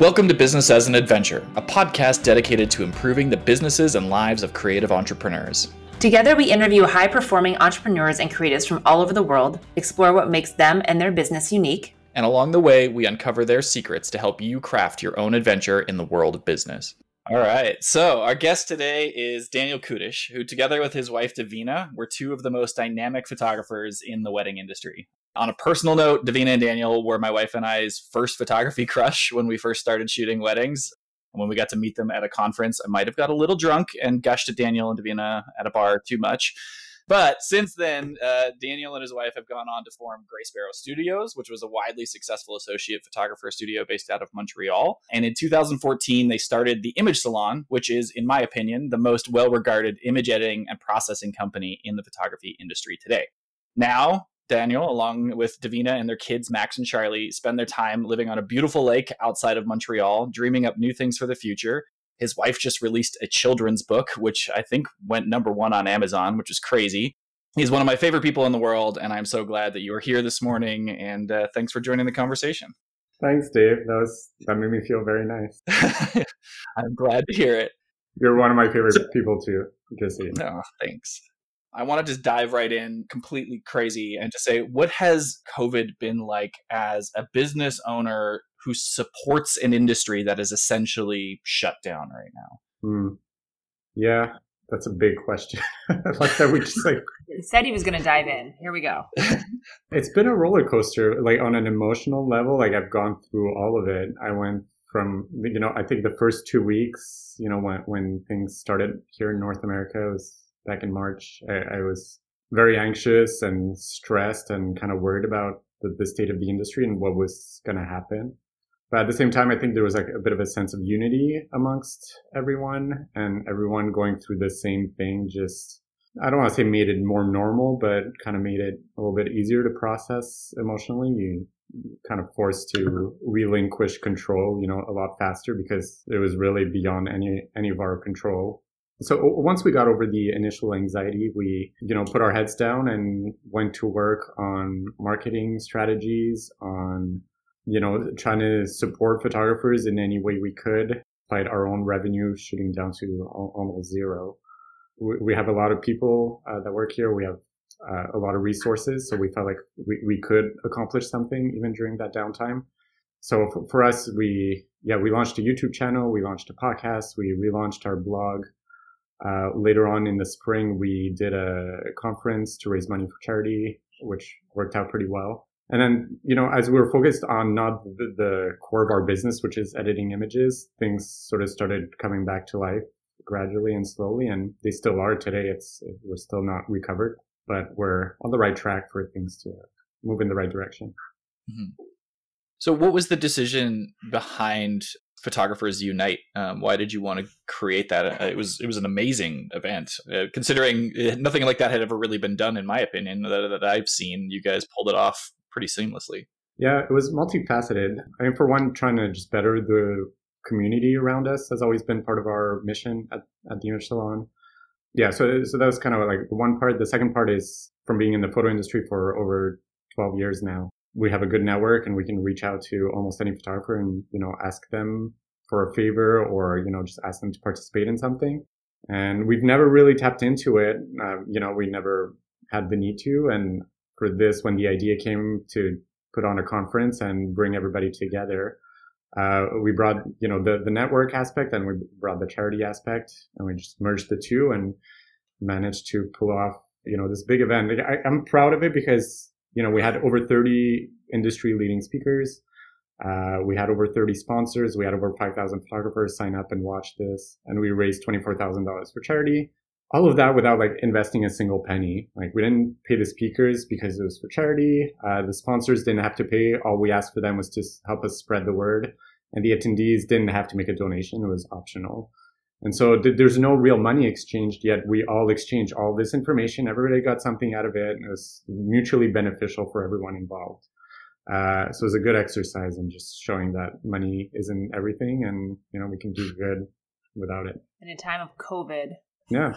Welcome to Business as an Adventure, a podcast dedicated to improving the businesses and lives of creative entrepreneurs. Together, we interview high performing entrepreneurs and creatives from all over the world, explore what makes them and their business unique, and along the way, we uncover their secrets to help you craft your own adventure in the world of business. All right. So, our guest today is Daniel Kudish, who, together with his wife Davina, were two of the most dynamic photographers in the wedding industry. On a personal note, Davina and Daniel were my wife and I's first photography crush when we first started shooting weddings. And when we got to meet them at a conference, I might have got a little drunk and gushed at Daniel and Davina at a bar too much. But since then, uh, Daniel and his wife have gone on to form Grey Sparrow Studios, which was a widely successful associate photographer studio based out of Montreal. And in 2014, they started the Image Salon, which is, in my opinion, the most well regarded image editing and processing company in the photography industry today. Now, Daniel, along with Davina and their kids, Max and Charlie, spend their time living on a beautiful lake outside of Montreal, dreaming up new things for the future. His wife just released a children's book, which I think went number one on Amazon, which is crazy. He's one of my favorite people in the world, and I'm so glad that you are here this morning. And uh, thanks for joining the conversation. Thanks, Dave. That was that made me feel very nice. I'm glad to hear it. You're one of my favorite people too. Just so No, thanks. I want to just dive right in completely crazy and to say, what has COVID been like as a business owner who supports an industry that is essentially shut down right now? Hmm. Yeah, that's a big question. like that we just like he said he was going to dive in. Here we go. it's been a roller coaster, like on an emotional level. Like I've gone through all of it. I went from you know I think the first two weeks, you know, when when things started here in North America, it was back in March. I, I was very anxious and stressed and kind of worried about the, the state of the industry and what was going to happen. But at the same time, I think there was like a bit of a sense of unity amongst everyone and everyone going through the same thing. Just, I don't want to say made it more normal, but kind of made it a little bit easier to process emotionally. You kind of forced to relinquish control, you know, a lot faster because it was really beyond any, any of our control. So once we got over the initial anxiety, we, you know, put our heads down and went to work on marketing strategies, on you know, trying to support photographers in any way we could, despite our own revenue shooting down to almost zero. We have a lot of people uh, that work here. We have uh, a lot of resources. So we felt like we, we could accomplish something even during that downtime. So for, for us, we, yeah, we launched a YouTube channel. We launched a podcast. We relaunched our blog. Uh, later on in the spring, we did a conference to raise money for charity, which worked out pretty well. And then, you know, as we were focused on not the, the, core of our business, which is editing images, things sort of started coming back to life gradually and slowly. And they still are today. It's, we're still not recovered, but we're on the right track for things to move in the right direction. Mm-hmm. So what was the decision behind Photographers Unite? Um, why did you want to create that? Uh, it was it was an amazing event, uh, considering uh, nothing like that had ever really been done, in my opinion, that, that I've seen. You guys pulled it off pretty seamlessly. Yeah, it was multifaceted. I mean, for one, trying to just better the community around us has always been part of our mission at, at the Image Salon. Yeah, so so that was kind of like the one part. The second part is from being in the photo industry for over 12 years now. We have a good network and we can reach out to almost any photographer and, you know, ask them for a favor or, you know, just ask them to participate in something. And we've never really tapped into it. Uh, you know, we never had the need to. And for this when the idea came to put on a conference and bring everybody together. Uh, we brought, you know, the, the network aspect and we brought the charity aspect and we just merged the two and managed to pull off, you know, this big event. I, I'm proud of it because, you know, we had over 30 industry leading speakers. Uh, we had over 30 sponsors. We had over 5,000 photographers sign up and watch this and we raised $24,000 for charity all of that without like investing a single penny. Like we didn't pay the speakers because it was for charity. Uh, the sponsors didn't have to pay. All we asked for them was to help us spread the word. And the attendees didn't have to make a donation. It was optional. And so th- there's no real money exchanged yet. We all exchanged all this information. Everybody got something out of it. And it was mutually beneficial for everyone involved. Uh, so it was a good exercise in just showing that money isn't everything and, you know, we can do good without it. In a time of COVID, yeah.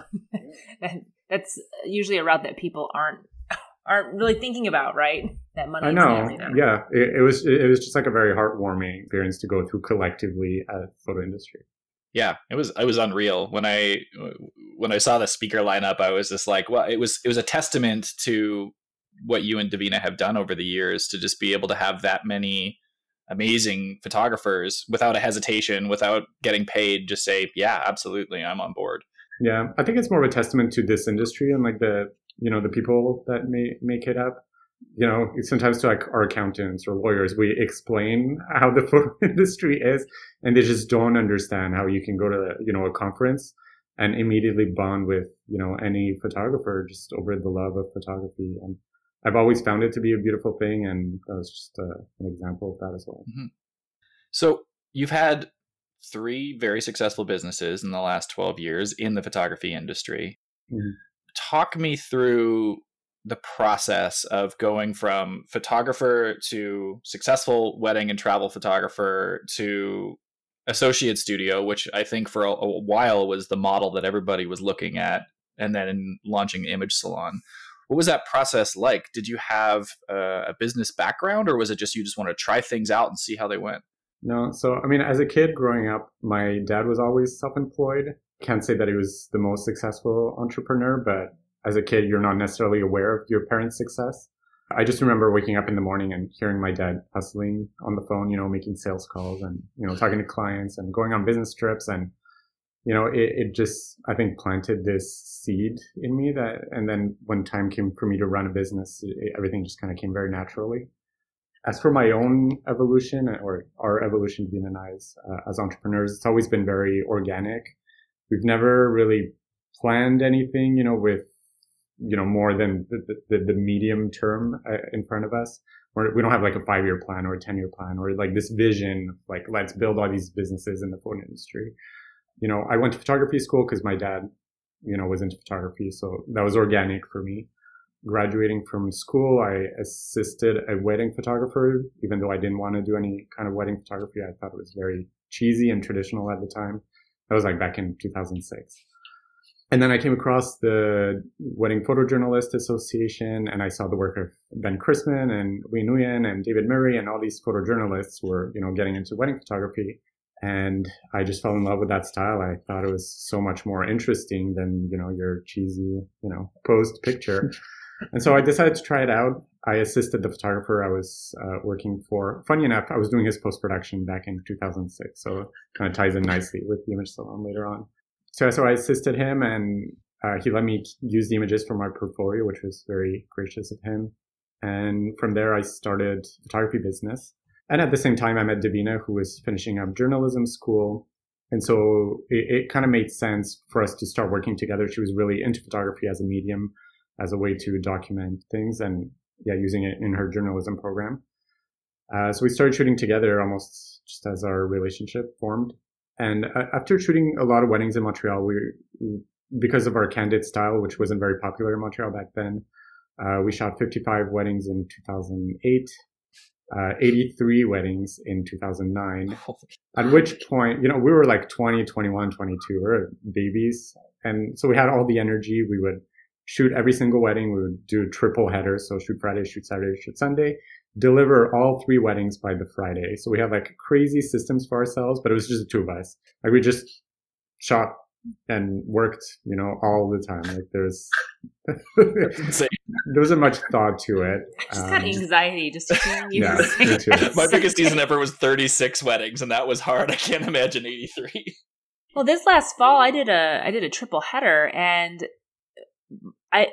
that's usually a route that people aren't aren't really thinking about, right? That money. I know. Yeah, it, it, was it was just like a very heartwarming experience to go through collectively at photo industry. Yeah, it was it was unreal when I when I saw the speaker lineup. I was just like, well, it was it was a testament to what you and Davina have done over the years to just be able to have that many amazing photographers without a hesitation, without getting paid, just say, yeah, absolutely, I'm on board. Yeah, I think it's more of a testament to this industry and like the you know the people that may make it up. You know, sometimes to like our accountants or lawyers, we explain how the photo industry is, and they just don't understand how you can go to you know a conference and immediately bond with you know any photographer just over the love of photography and I've always found it to be a beautiful thing, and that was just uh, an example of that as well. Mm-hmm. So you've had three very successful businesses in the last 12 years in the photography industry. Mm-hmm. Talk me through the process of going from photographer to successful wedding and travel photographer to associate studio, which I think for a, a while was the model that everybody was looking at, and then launching Image Salon what was that process like? Did you have a, a business background, or was it just you just want to try things out and see how they went? No, so I mean, as a kid growing up, my dad was always self-employed. Can't say that he was the most successful entrepreneur, but as a kid, you're not necessarily aware of your parents' success. I just remember waking up in the morning and hearing my dad hustling on the phone, you know, making sales calls and, you know, talking to clients and going on business trips and you know, it, it just, I think, planted this seed in me that, and then when time came for me to run a business, it, everything just kind of came very naturally. As for my own evolution or our evolution, Dean and as, uh, as entrepreneurs, it's always been very organic. We've never really planned anything, you know, with, you know, more than the, the, the medium term uh, in front of us. Or we don't have like a five year plan or a 10 year plan or like this vision, like let's build all these businesses in the phone industry you know, I went to photography school because my dad, you know, was into photography. So that was organic for me. Graduating from school, I assisted a wedding photographer, even though I didn't want to do any kind of wedding photography. I thought it was very cheesy and traditional at the time. That was like back in 2006. And then I came across the Wedding Photojournalist Association and I saw the work of Ben Chrisman and Lee Nguyen and David Murray and all these photojournalists were, you know, getting into wedding photography and I just fell in love with that style. I thought it was so much more interesting than you know your cheesy you know posed picture. and so I decided to try it out. I assisted the photographer I was uh, working for. Funny enough, I was doing his post production back in 2006, so it kind of ties in nicely with the image salon later on. So so I assisted him, and uh, he let me use the images from my portfolio, which was very gracious of him. And from there, I started photography business. And at the same time, I met Davina, who was finishing up journalism school. And so it, it kind of made sense for us to start working together. She was really into photography as a medium, as a way to document things and yeah, using it in her journalism program. Uh, so we started shooting together almost just as our relationship formed. And uh, after shooting a lot of weddings in Montreal, we, because of our candid style, which wasn't very popular in Montreal back then, uh, we shot 55 weddings in 2008 uh, 83 weddings in 2009. At which point, you know, we were like 20, 21, 22, we were babies. And so we had all the energy. We would shoot every single wedding. We would do triple headers. So shoot Friday, shoot Saturday, shoot Sunday, deliver all three weddings by the Friday. So we have like crazy systems for ourselves, but it was just the two of us. Like we just shot and worked, you know, all the time. Like there's there wasn't much thought to it. I just um, got anxiety just hearing you. Yeah, My biggest season ever was 36 weddings, and that was hard. I can't imagine 83. Well, this last fall, I did a I did a triple header, and I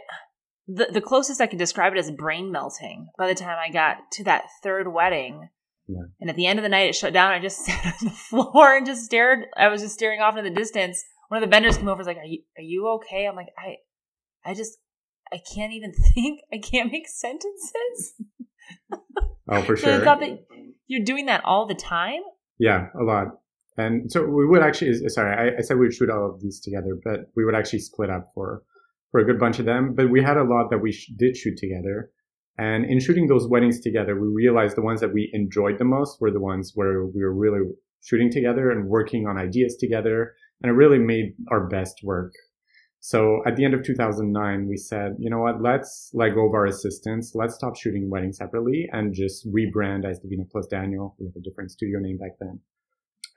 the the closest I can describe it as brain melting. By the time I got to that third wedding, yeah. and at the end of the night, it shut down. I just sat on the floor and just stared. I was just staring off into the distance one of the vendors came over and was like, "Are you are you okay?" I'm like, "I I just I can't even think. I can't make sentences." oh, for so sure. I thought that you're doing that all the time. Yeah, a lot. And so we would actually, sorry, I, I said we would shoot all of these together, but we would actually split up for for a good bunch of them. But we had a lot that we sh- did shoot together. And in shooting those weddings together, we realized the ones that we enjoyed the most were the ones where we were really shooting together and working on ideas together and it really made our best work. So at the end of 2009, we said, you know what, let's let go of our assistants. Let's stop shooting weddings separately and just rebrand as Davina plus Daniel. We a different studio name back then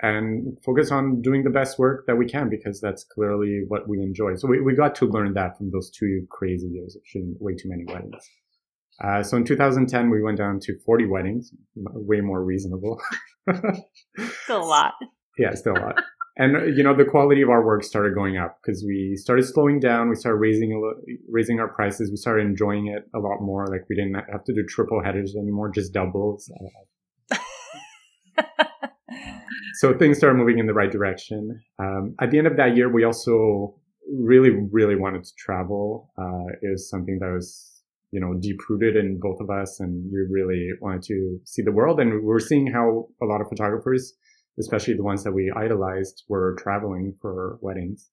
and focus on doing the best work that we can because that's clearly what we enjoy. So we, we got to learn that from those two crazy years of shooting way too many weddings. Uh, so in 2010, we went down to 40 weddings, way more reasonable. still a lot. Yeah, still a lot. and you know the quality of our work started going up because we started slowing down. We started raising a, raising our prices. We started enjoying it a lot more. Like we didn't have to do triple headers anymore, just doubles. so things started moving in the right direction. Um, at the end of that year, we also really, really wanted to travel. Uh, it was something that was, you know, deep rooted in both of us, and we really wanted to see the world. And we were seeing how a lot of photographers, especially the ones that we idolized, were traveling for weddings.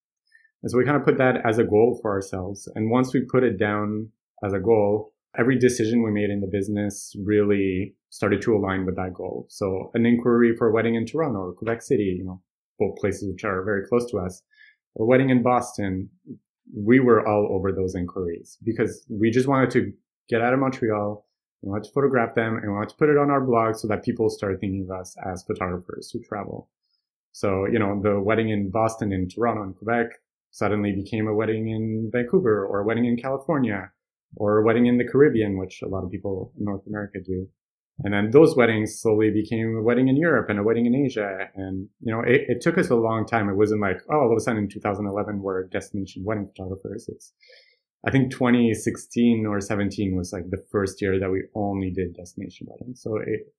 And so we kind of put that as a goal for ourselves. And once we put it down as a goal, every decision we made in the business really started to align with that goal. So an inquiry for a wedding in Toronto or Quebec City, you know, both places which are very close to us, or wedding in Boston, we were all over those inquiries because we just wanted to get out of Montreal. We wanted to photograph them and we wanted to put it on our blog so that people started thinking of us as photographers who travel. So, you know, the wedding in Boston, in Toronto, and Quebec suddenly became a wedding in Vancouver or a wedding in California or a wedding in the Caribbean, which a lot of people in North America do. And then those weddings slowly became a wedding in Europe and a wedding in Asia. And, you know, it, it took us a long time. It wasn't like, oh, all of a sudden in 2011, we're destination wedding photographers. It's, I think 2016 or 17 was like the first year that we only did destination weddings. So it,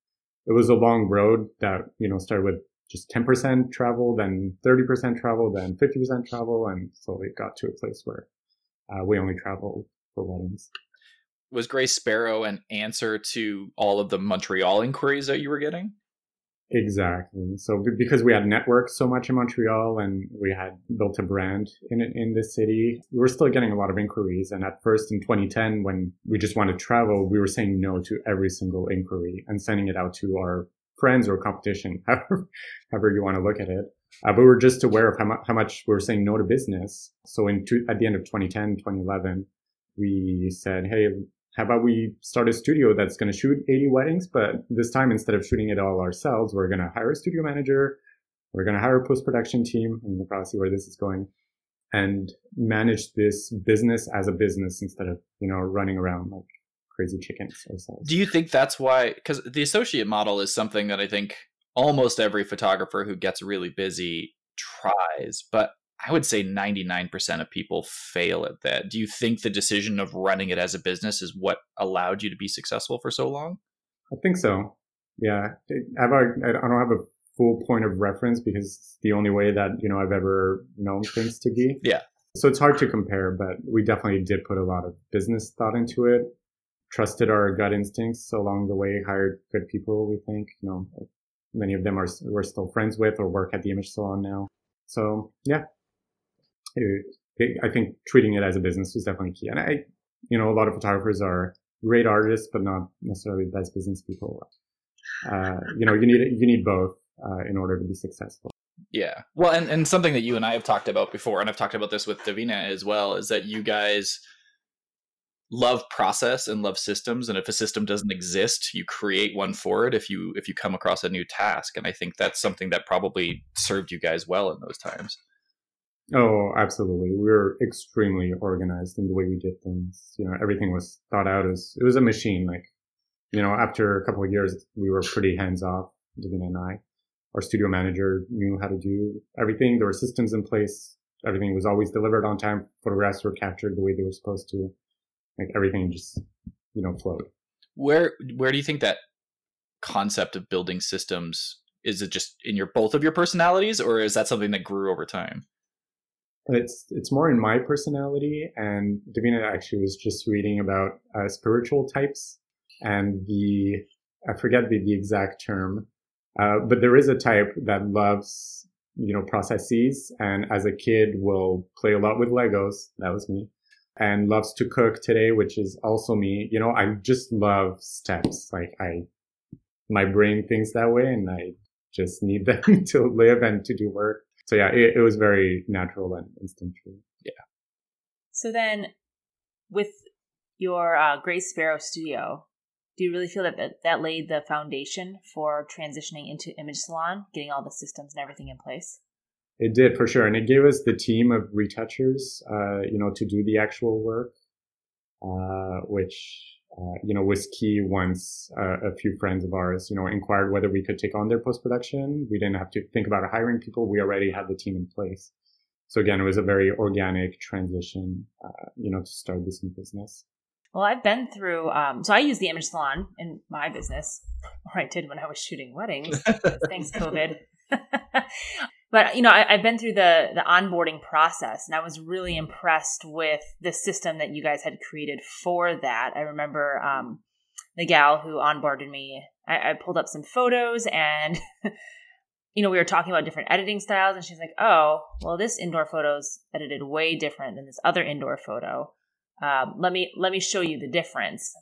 it was a long road that, you know, started with just 10% travel, then 30% travel, then 50% travel. And slowly got to a place where uh, we only traveled for weddings was Gray Sparrow an answer to all of the Montreal inquiries that you were getting? Exactly. So because we had networked so much in Montreal and we had built a brand in in the city, we were still getting a lot of inquiries. And at first in 2010, when we just wanted to travel, we were saying no to every single inquiry and sending it out to our friends or competition, however, however you want to look at it. Uh, but we are just aware of how, mu- how much we were saying no to business. So in two, at the end of 2010, 2011, we said, Hey, how about we start a studio that's going to shoot 80 weddings, but this time instead of shooting it all ourselves, we're going to hire a studio manager, we're going to hire a post production team, and we'll probably see where this is going, and manage this business as a business instead of you know running around like crazy chickens ourselves. Do you think that's why? Because the associate model is something that I think almost every photographer who gets really busy tries, but I would say 99% of people fail at that. Do you think the decision of running it as a business is what allowed you to be successful for so long? I think so. Yeah. I don't have a full point of reference because it's the only way that, you know, I've ever known things to be. Yeah. So it's hard to compare, but we definitely did put a lot of business thought into it, trusted our gut instincts along the way, hired good people, we think, you know, many of them are, we're still friends with or work at the image salon now. So yeah, I think treating it as a business was definitely key. And I, you know, a lot of photographers are great artists, but not necessarily the best business people. Uh, you know, you need you need both uh, in order to be successful. Yeah. Well, and, and something that you and I have talked about before, and I've talked about this with Davina as well, is that you guys love process and love systems and if a system doesn't exist you create one for it if you if you come across a new task and i think that's something that probably served you guys well in those times Oh, absolutely. We were extremely organized in the way we did things. You know, everything was thought out as it was a machine. Like, you know, after a couple of years, we were pretty hands off, Davina and I. Our studio manager knew how to do everything. There were systems in place. Everything was always delivered on time. Photographs were captured the way they were supposed to. Like everything just, you know, flowed. Where, where do you think that concept of building systems is it just in your both of your personalities or is that something that grew over time? It's it's more in my personality and davina actually was just reading about uh, spiritual types and the i forget the, the exact term uh, but there is a type that loves you know processes and as a kid will play a lot with legos that was me and loves to cook today which is also me. You know i just love steps. Like i my brain thinks that way and i just need them to live and to do work so yeah, it, it was very natural and instinctual. Yeah. So then, with your uh, Gray Sparrow studio, do you really feel that, that that laid the foundation for transitioning into Image Salon, getting all the systems and everything in place? It did for sure, and it gave us the team of retouchers, uh, you know, to do the actual work, uh, which uh, you know was key. Once uh, a few friends of ours, you know, inquired whether we could take on their post production, we didn't have to think about hiring people. We already had the team in place. So again, it was a very organic transition, uh, you know, to start this new business. Well, I've been through. Um, so I use the image salon in my business, or I did when I was shooting weddings. Thanks, COVID. but you know I, have been through the the onboarding process and i was really impressed with the system that you guys had created for that. I remember um, the gal who onboarded me I, I pulled up some photos and you know we were talking about different editing styles and she's like oh well this indoor photo's edited way different than this other indoor photo. Um, let me let me show you the difference.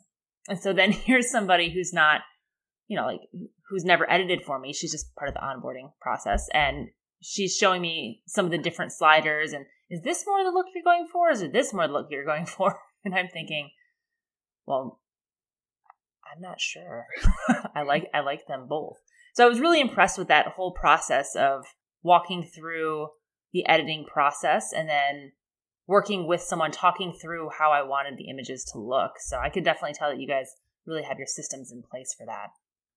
And so then here's somebody who's not you know like who's never edited for me. She's just part of the onboarding process. And she's showing me some of the different sliders and is this more the look you're going for? Is it this more the look you're going for? And I'm thinking, well, I'm not sure. I like I like them both. So I was really impressed with that whole process of walking through the editing process and then working with someone talking through how I wanted the images to look. So I could definitely tell that you guys really have your systems in place for that.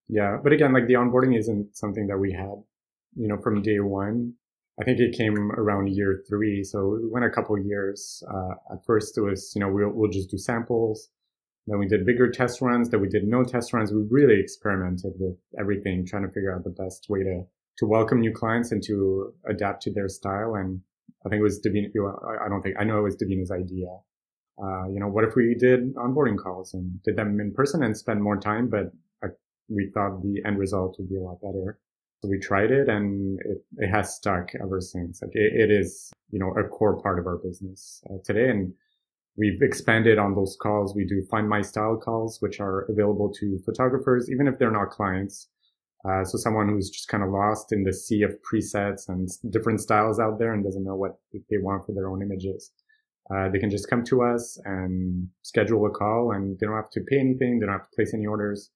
Yeah, but again, like the onboarding isn't something that we had you know, from day one. I think it came around year three. So we went a couple years. Uh, at first it was, you know, we'll, we'll just do samples. Then we did bigger test runs. Then we did no test runs. We really experimented with everything, trying to figure out the best way to, to welcome new clients and to adapt to their style. And I think it was Davina, I don't think, I know it was Davina's idea. Uh, you know, what if we did onboarding calls and did them in person and spend more time? But I, we thought the end result would be a lot better. So we tried it and it, it has stuck ever since. Like it, it is, you know, a core part of our business uh, today. And we've expanded on those calls. We do find my style calls, which are available to photographers, even if they're not clients. Uh, so someone who's just kind of lost in the sea of presets and different styles out there and doesn't know what they want for their own images. Uh, they can just come to us and schedule a call and they don't have to pay anything. They don't have to place any orders.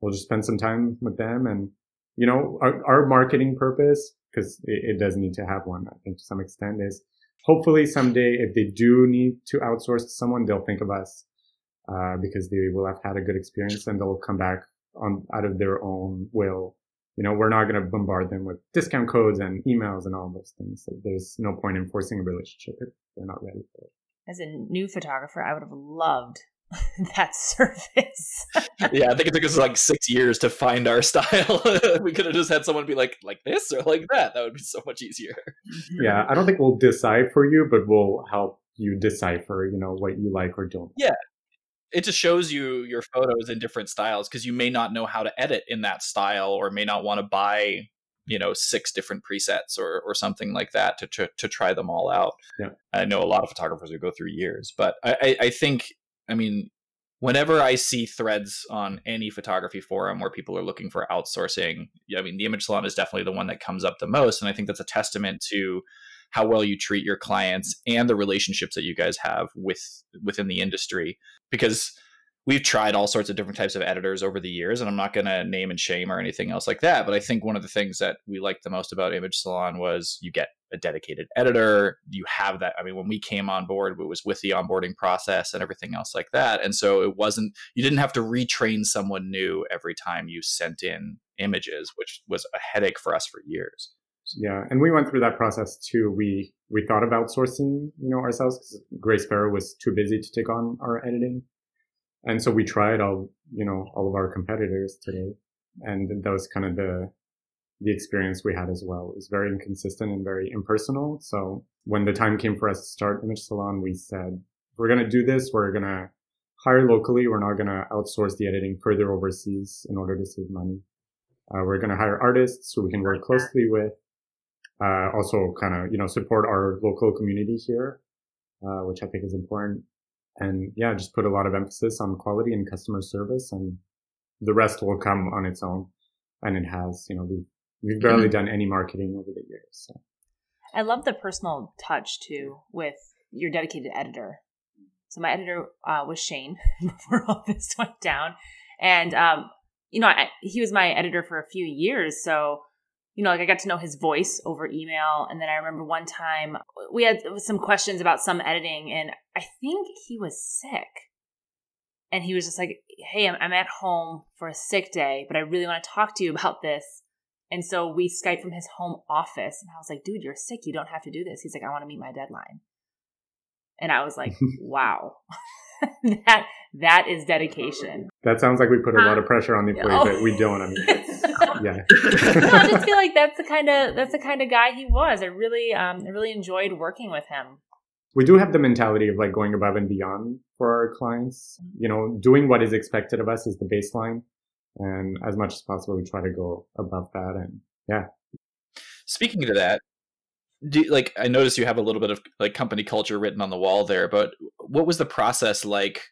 We'll just spend some time with them and you know, our, our marketing purpose, because it, it, does need to have one, I think to some extent is hopefully someday if they do need to outsource to someone, they'll think of us, uh, because they will have had a good experience and they'll come back on out of their own will. You know, we're not going to bombard them with discount codes and emails and all those things. Like, there's no point in forcing a relationship if they're not ready for it. As a new photographer, I would have loved that service. yeah, I think it took us like six years to find our style. we could have just had someone be like, like this or like that. That would be so much easier. Mm-hmm. Yeah, I don't think we'll decide for you, but we'll help you decipher, you know, what you like or don't. Yeah. It just shows you your photos in different styles because you may not know how to edit in that style or may not want to buy you know six different presets or or something like that to to, to try them all out. Yeah. I know a lot of photographers who go through years, but I, I, I think I mean, whenever I see threads on any photography forum where people are looking for outsourcing, I mean, the image salon is definitely the one that comes up the most. And I think that's a testament to how well you treat your clients and the relationships that you guys have with within the industry. Because we've tried all sorts of different types of editors over the years, and I'm not going to name and shame or anything else like that. But I think one of the things that we liked the most about Image Salon was you get a dedicated editor. You have that. I mean, when we came on board, it was with the onboarding process and everything else like that. And so it wasn't, you didn't have to retrain someone new every time you sent in images, which was a headache for us for years. Yeah, and we went through that process too. We we thought about sourcing, you know, ourselves because Gray Sparrow was too busy to take on our editing and so we tried all you know all of our competitors today and that was kind of the the experience we had as well. It was very inconsistent and very impersonal. So when the time came for us to start image salon we said we're going to do this. We're going to hire locally. We're not going to outsource the editing further overseas in order to save money. Uh, we're going to hire artists who we can work closely with uh, also kind of you know support our local community here uh, which i think is important and yeah, just put a lot of emphasis on quality and customer service and the rest will come on its own. And it has, you know, we've, we've barely mm-hmm. done any marketing over the years. So. I love the personal touch too with your dedicated editor. So my editor uh, was Shane before all this went down, and um, you know I, he was my editor for a few years. So you know, like I got to know his voice over email, and then I remember one time we had some questions about some editing, and I think he was sick, and he was just like, "Hey, I'm, I'm at home for a sick day, but I really want to talk to you about this." And so we Skype from his home office, and I was like, "Dude, you're sick. You don't have to do this." He's like, "I want to meet my deadline." And I was like, wow, that that is dedication. That sounds like we put a lot of pressure on the employee, oh. but we don't. I mean, yeah. no, I just feel like that's the kind of that's the kind of guy he was. I really um I really enjoyed working with him. We do have the mentality of like going above and beyond for our clients. You know, doing what is expected of us is the baseline. And as much as possible, we try to go above that. And yeah. Speaking to that, do like I noticed you have a little bit of like company culture written on the wall there, but what was the process like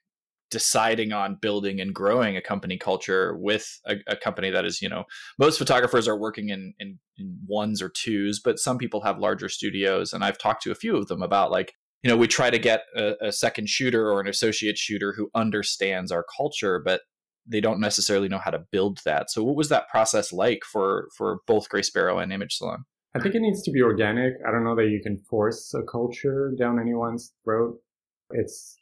deciding on building and growing a company culture with a, a company that is, you know, most photographers are working in, in, in ones or twos, but some people have larger studios, and I've talked to a few of them about like you know we try to get a, a second shooter or an associate shooter who understands our culture, but they don't necessarily know how to build that. So what was that process like for for both Gray Sparrow and Image Salon? I think it needs to be organic. I don't know that you can force a culture down anyone's throat. It's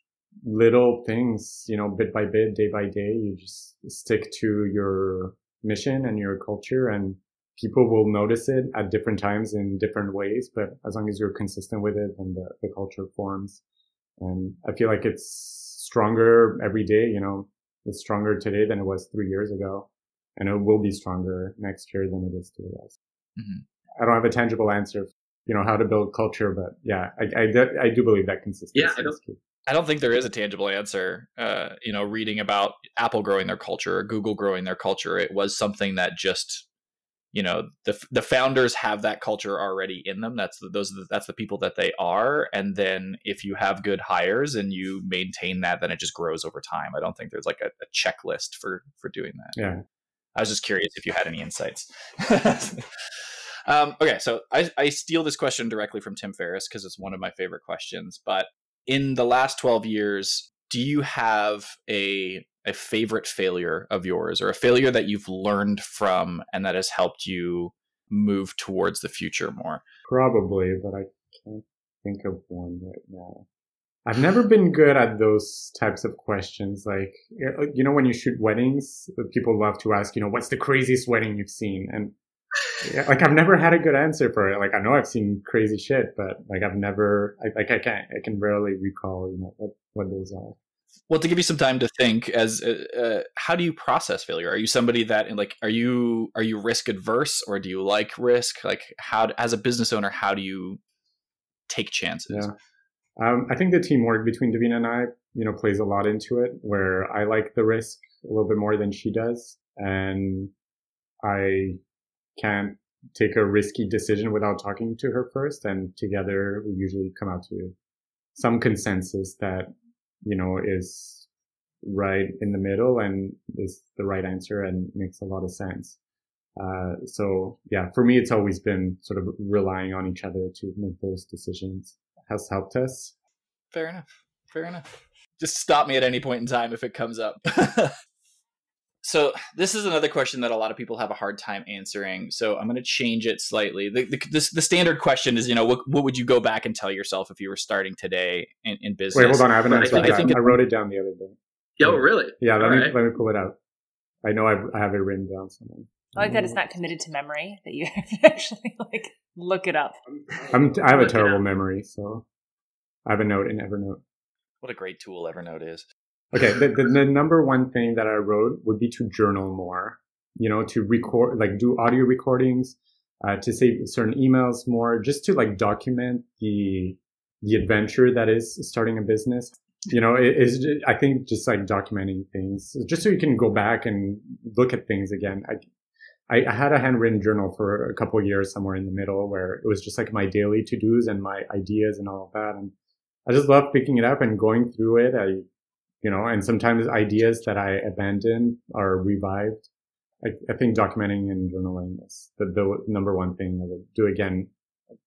little things, you know, bit by bit, day by day. You just stick to your mission and your culture and people will notice it at different times in different ways. But as long as you're consistent with it and the, the culture forms. And I feel like it's stronger every day, you know, it's stronger today than it was three years ago. And it will be stronger next year than it is today. Mm-hmm. I don't have a tangible answer, you know, how to build culture, but yeah, I, I, I do believe that consistency yeah, I don't, I don't think there is a tangible answer. Uh, you know, reading about Apple growing their culture or Google growing their culture, it was something that just, you know, the the founders have that culture already in them. That's the, those the, that's the people that they are. And then if you have good hires and you maintain that, then it just grows over time. I don't think there's like a, a checklist for for doing that. Yeah. I was just curious if you had any insights. Um, okay, so I, I steal this question directly from Tim Ferriss because it's one of my favorite questions. But in the last 12 years, do you have a a favorite failure of yours or a failure that you've learned from and that has helped you move towards the future more? Probably, but I can't think of one right now. I've never been good at those types of questions. Like, eh, you know, when you shoot weddings, uh, people love to ask, you know, what's the craziest wedding you've seen? And yeah, like I've never had a good answer for it. Like I know I've seen crazy shit, but like I've never, I, like I can't, I can rarely recall, you know, what, what those are. Well, to give you some time to think, as uh, uh, how do you process failure? Are you somebody that like are you are you risk adverse or do you like risk? Like how as a business owner, how do you take chances? Yeah, um, I think the teamwork between Davina and I, you know, plays a lot into it. Where I like the risk a little bit more than she does, and I can't take a risky decision without talking to her first. And together we usually come out to some consensus that, you know, is right in the middle and is the right answer and makes a lot of sense. Uh, so yeah, for me, it's always been sort of relying on each other to make those decisions has helped us. Fair enough. Fair enough. Just stop me at any point in time if it comes up. so this is another question that a lot of people have a hard time answering. So I'm going to change it slightly. The, the, the, the, standard question is, you know, what, what would you go back and tell yourself if you were starting today in, in business? Wait, hold on. I haven't answered I, think, I, think I wrote it down the other day. Yo, really? Yeah, let All me right. let me pull it out. I know I've, I have it written down somewhere. I like that it's not committed to memory. That you have to actually like look it up. I'm, I have a terrible memory, so I have a note in Evernote. What a great tool Evernote is. Okay, the, the, the, number one thing that I wrote would be to journal more. You know, to record, like do audio recordings, uh, to save certain emails more, just to like document the the adventure that is starting a business. You know, it is. I think just like documenting things, just so you can go back and look at things again. I, I, I had a handwritten journal for a couple years somewhere in the middle where it was just like my daily to dos and my ideas and all of that. And I just love picking it up and going through it. I you know, and sometimes ideas that I abandoned are revived. I, I think documenting and journaling is the, the number one thing I would do again.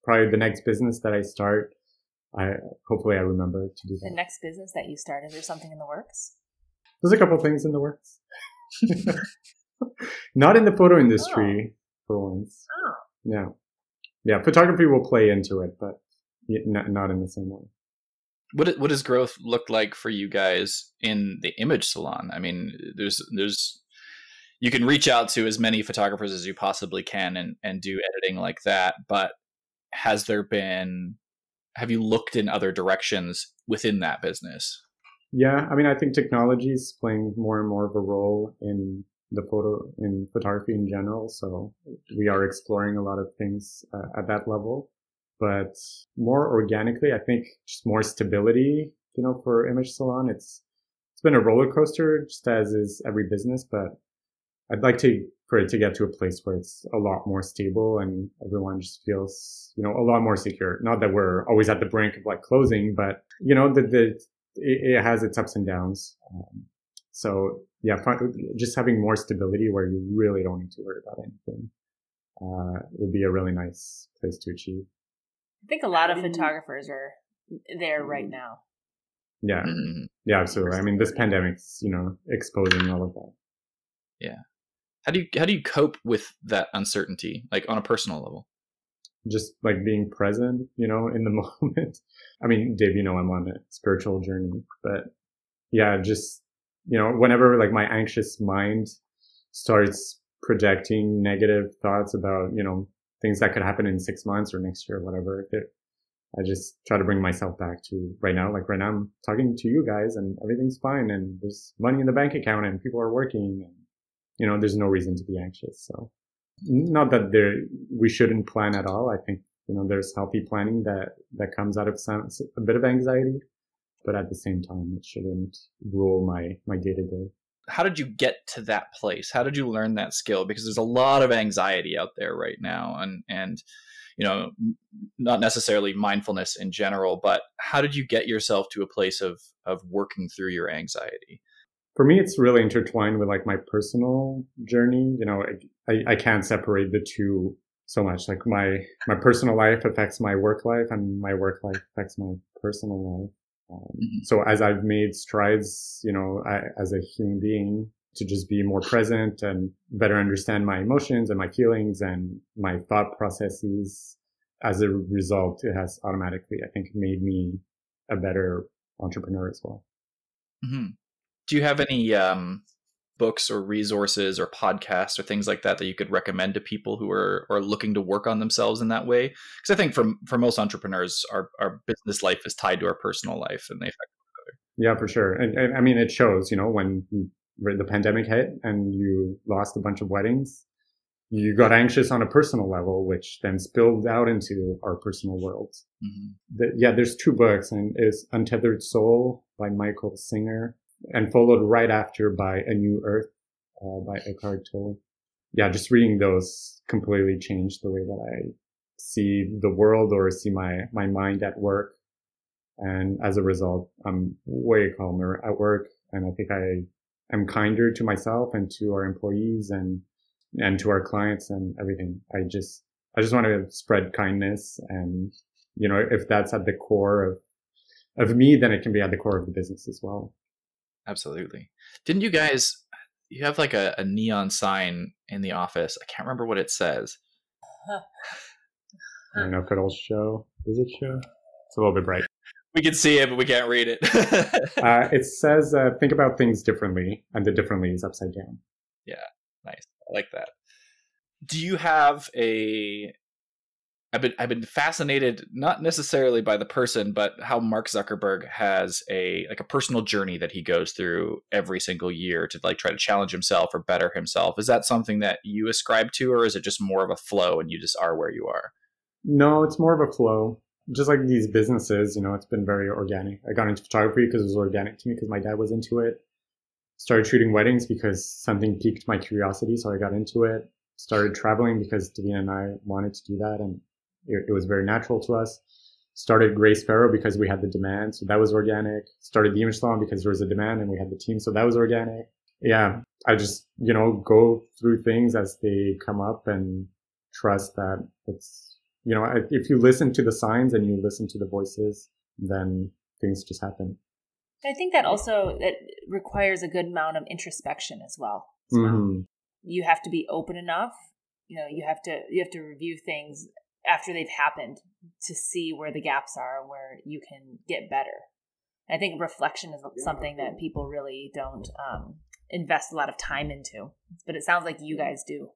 Probably the next business that I start, I hopefully I remember to do The next business that you started, there's something in the works. There's a couple things in the works. Not in the photo industry oh. for once. Oh. Yeah, yeah. Photography will play into it, but not in the same way. What what does growth look like for you guys in the image salon? I mean, there's there's you can reach out to as many photographers as you possibly can and and do editing like that, but has there been have you looked in other directions within that business? Yeah, I mean, I think technology is playing more and more of a role in the photo in photography in general. So we are exploring a lot of things uh, at that level, but more organically, I think just more stability. You know, for Image Salon, it's it's been a roller coaster, just as is every business. But I'd like to for it to get to a place where it's a lot more stable and everyone just feels you know a lot more secure. Not that we're always at the brink of like closing, but you know the the it, it has its ups and downs. Um, so yeah, just having more stability where you really don't need to worry about anything uh, would be a really nice place to achieve. I think a lot of photographers are there right now. Yeah, Mhm. yeah, absolutely. I mean, this pandemic's you know exposing all of that. Yeah. How do you how do you cope with that uncertainty, like on a personal level? Just like being present, you know, in the moment. I mean, Dave, you know, I'm on a spiritual journey, but yeah, just you know, whenever like my anxious mind starts projecting negative thoughts about you know things that could happen in six months or next year or whatever, I just try to bring myself back to right now. Like right now, I'm talking to you guys, and everything's fine, and there's money in the bank account, and people are working, and you know, there's no reason to be anxious. So, not that there we shouldn't plan at all. I think you know there's healthy planning that that comes out of some a bit of anxiety, but at the same time, it shouldn't rule my my day to day. How did you get to that place how did you learn that skill because there's a lot of anxiety out there right now and and you know not necessarily mindfulness in general but how did you get yourself to a place of of working through your anxiety For me, it's really intertwined with like my personal journey. You know, I, I can't separate the two so much. Like my my personal life affects my work life, and my work life affects my personal life. Um, Mhm. So as I've made strides, you know, I, as a human being, to just be more present and better understand my emotions and my feelings and my thought processes, as a result, it has automatically, I think, made me a better entrepreneur as well. hmm do you have any um books or resources or podcasts or things like that that you could recommend to people who are are looking to work on themselves in that way because i think for for most entrepreneurs our our business life is tied to our personal life and they affect each other. Yeah, for sure. And, and I mean, it shows, you know, when the pandemic hit and you lost a bunch of weddings, you got anxious on a personal level, which then spilled out into our personal worlds. Mhm. The, yeah, there's two books and is Untethered Soul by Michael Singer and followed right after by A New Earth uh, by Eckhart Tolle. Yeah, just reading those completely changed the way that I see the world or see my, my mind at work. And as a result, I'm way calmer at work. And I think I am kinder to myself and to our employees and, and to our clients and everything. I just, I just want to spread kindness. And, you know, if that's at the core of, of me, then it can be at the core of the business as well. Absolutely. Didn't you guys? You have like a, a neon sign in the office. I can't remember what it says. I don't know if it'll show. Does it show? It's a little bit bright. We can see it, but we can't read it. Uh, it says, uh, think about things differently, and the differently is upside down. Yeah, nice. I like that. Do you have a? I've been I've been fascinated not necessarily by the person, but how Mark Zuckerberg has a like a personal journey that he goes through every single year to like try to challenge himself or better himself. Is that something that you ascribe to, or is it just more of a flow and you just are where you are? No, it's more of a flow. Just like these businesses, you know, it's been very organic. I got into photography because it was organic to me because my dad was into it. Started shooting weddings because something piqued my curiosity, so I got into it. Started traveling because Davina and I wanted to do that, and it, it was very natural to us. Started Gray Sparrow because we had the demand, so that was organic. Started the image salon because there was a demand and we had the team, so that was organic. Yeah, I just you know go through things as they come up and trust that it's you know, if you listen to the signs and you listen to the voices, then things just happen. I think that also it requires a good amount of introspection as well. As Mm-hmm. well. You have to be open enough. You know, you have to you have to review things after they've happened to see where the gaps are, where you can get better. I think reflection is something that people really don't um, invest a lot of time into, but it sounds like you guys do.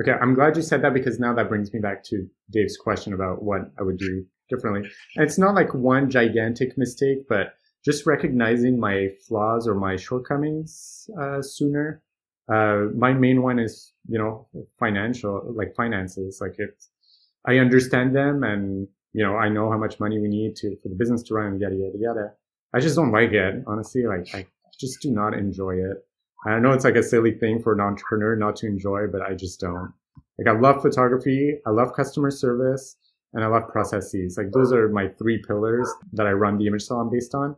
Okay, I'm glad you said that because now that brings me back to Dave's question about what I would do differently. And it's not like one gigantic mistake, but just recognizing my flaws or my shortcomings uh, sooner. Uh, my main one is, you know, financial, like finances. Like it's, I understand them and, you know, I know how much money we need to, for the business to run, and yada, yada, yada. I just don't like it, honestly. Like I just do not enjoy it. I know it's like a silly thing for an entrepreneur not to enjoy, but I just don't. Like I love photography, I love customer service, and I love processes. Like those are my three pillars that I run the image salon based on.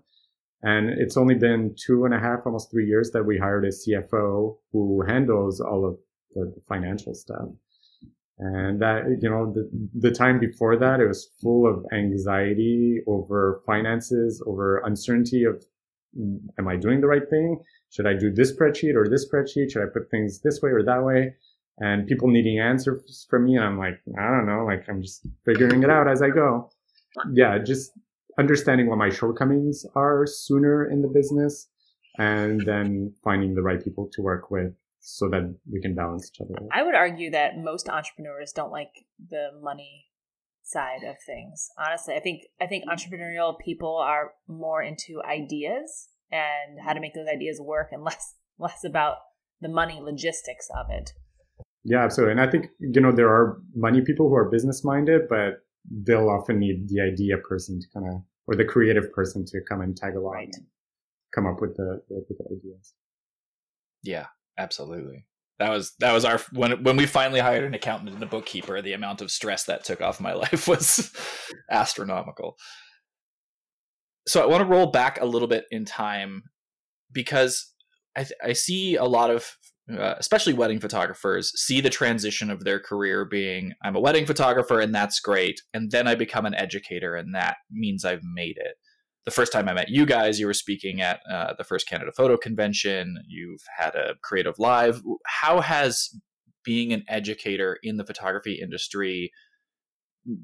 And it's only been two and a half, almost three years that we hired a CFO who handles all of the financial stuff. And that, you know, the, the time before that, it was full of anxiety over finances, over uncertainty of, mm, am I doing the right thing? Should I do this spreadsheet or this spreadsheet? Should I put things this way or that way? And people needing answers from me. And I'm like, I don't know. Like I'm just figuring it out as I go. Yeah. Just understanding what my shortcomings are sooner in the business and then finding the right people to work with so that we can balance each other. I would argue that most entrepreneurs don't like the money side of things. Honestly, I think I think entrepreneurial people are more into ideas and how to make those ideas work and less less about the money logistics of it. Yeah, absolutely. And I think, you know, there are money people who are business minded, but they'll often need the idea person to kind of, or the creative person to come and tag along Right. and come up with the, with the ideas. Yeah, absolutely. That was that was our when when we finally hired an accountant and a bookkeeper. The amount of stress that took off my life was astronomical. So I want to roll back a little bit in time because I th- I see a lot of uh, especially wedding photographers see the transition of their career being I'm a wedding photographer and that's great and then I become an educator and that means I've made it the first time I met you guys, you were speaking at uh, the first Canada Photo Convention. You've had a CreativeLive. How has being an educator in the photography industry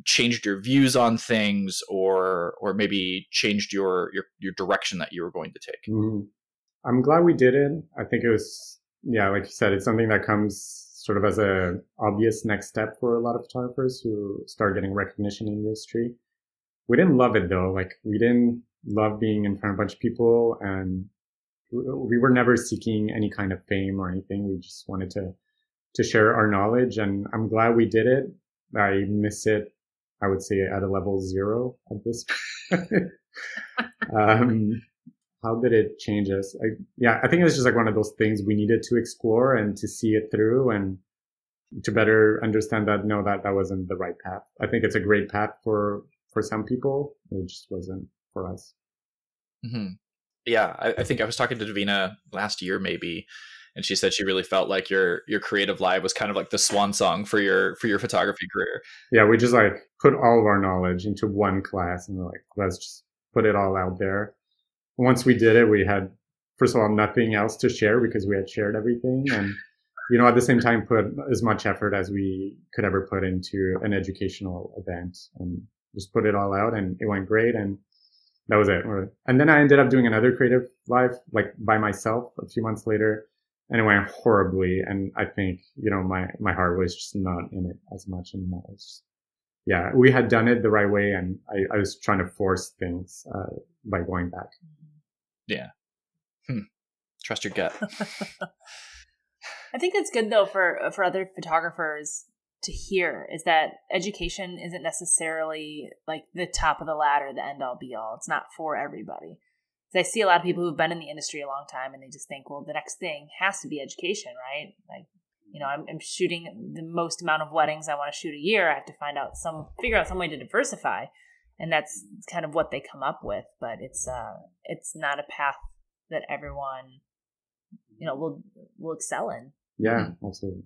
changed your views on things, or or maybe changed your your your direction that you were going to take? hmm I'm glad we did it. I think it was, yeah, like you said, it's something that comes sort of as a obvious next step for a lot of photographers who start getting recognition in the industry. We didn't love it though. Like we didn't love being in front of a bunch of people and we were never seeking any kind of fame or anything. We just wanted to, to share our knowledge and I'm glad we did it. I miss it, I would say at a level zero at this. um, how did it change us? I, yeah, I think it was just like one of those things we needed to explore and to see it through and to better understand that no, that that wasn't the right path. I think it's a great path for for some people. It just wasn't for us. Mm-hmm. Yeah, I, I think I was talking to Davina last year, maybe, and she said she really felt like your your CreativeLive was kind of like the swan song for your for your photography career. Yeah, we just like put all of our knowledge into one class and we're like, let's just put it all out there. Once we did it, we had first of all nothing else to share because we had shared everything and you know at the same time put as much effort as we could ever put into an educational event and just put it all out and it went great and that was it. And then I ended up doing another creative live like by myself a few months later and it went horribly. And I think, you know, my, my heart was just not in it as much anymore. Just, yeah, we had done it the right way. And I, I was trying to force things, uh, by going back. Yeah. Hmm. Trust your gut. I think it's good though for for other photographers to hear is that education isn't necessarily like the top of the ladder, the end all be all. It's not for everybody. I see a lot of people who've been in the industry a long time and they just think, well, the next thing has to be education, right? Like, you know, I'm, I'm shooting the most amount of weddings I want to shoot a year. I have to find out some, figure out some way to diversify, and that's kind of what they come up with. But it's uh, it's not a path that everyone, you know, will will excel in. Yeah, absolutely.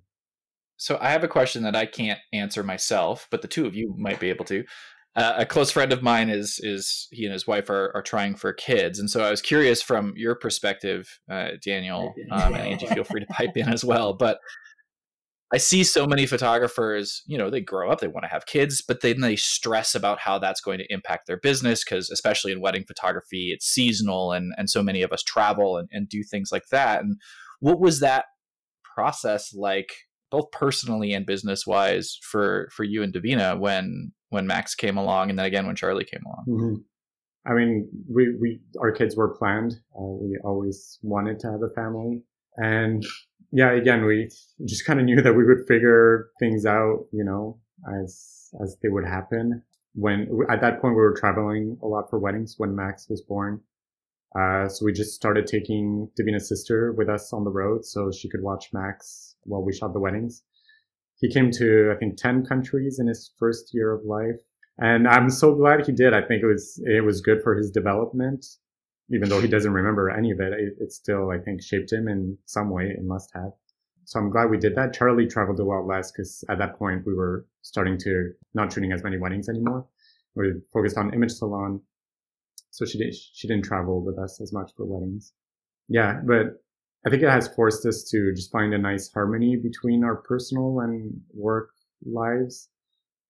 So I have a question that I can't answer myself, but the two of you might be able to. uh, a close friend of mine is is he and his wife are, are trying for kids, and so I was curious from your perspective, uh, Daniel um, and Angie. Feel free to pipe in as well. But I see so many photographers, you know, they grow up, they want to have kids, but then they stress about how that's going to impact their business because, especially in wedding photography, it's seasonal and, and so many of us travel and, and do things like that. And what was that process like, both personally and business wise, for, for you and Davina when when Max came along and then again when Charlie came along? Mm-hmm. I mean, we, we, our kids were planned. Uh, we always wanted to have a family. And yeah, again, we just kind of knew that we would figure things out, you know, as, as they would happen. When at that point we were traveling a lot for weddings when Max was born. Uh, so we just started taking Davina's sister with us on the road so she could watch Max while we shot the weddings. He came to, I think, 10 countries in his first year of life. And I'm so glad he did. I think it was, it was good for his development even though he doesn't remember any of it, it, it still, I think, shaped him in some way. It must have. So I'm glad we did that. Charlie traveled a lot less because at that point we were starting to not shooting as many weddings anymore. We were focused on image salon. So she did, she didn't travel with us as much for weddings. Yeah, but I think it has forced us to just find a nice harmony between our personal and work lives.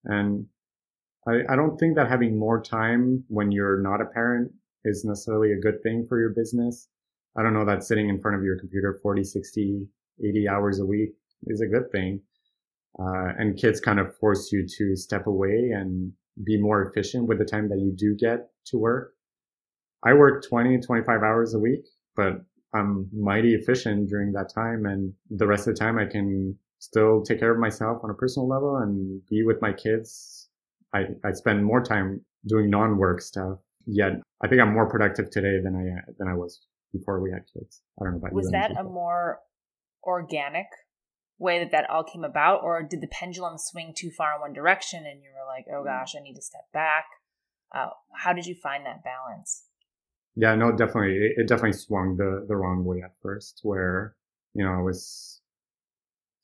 And I, I don't think that having more time when you're not a parent is necessarily a good thing for your business. I don't know that sitting in front of your computer 40, 60, 80 hours a week is a good thing. Uh, and kids kind of force you to step away and be more efficient with the time that you do get to work. I work 20, 25 hours a week, but I'm mighty efficient during that time. And the rest of the time I can still take care of myself on a personal level and be with my kids. I, I spend more time doing non-work stuff yet I think I'm more productive today than I than I was before we had kids. I don't know about was you. that a more organic way that that all came about, or did the pendulum swing too far in one direction and you were like, oh gosh, I need to step back? Uh, how did you find that balance? Yeah, no, definitely. It, it definitely swung the, the wrong way at first, where, you know, I was,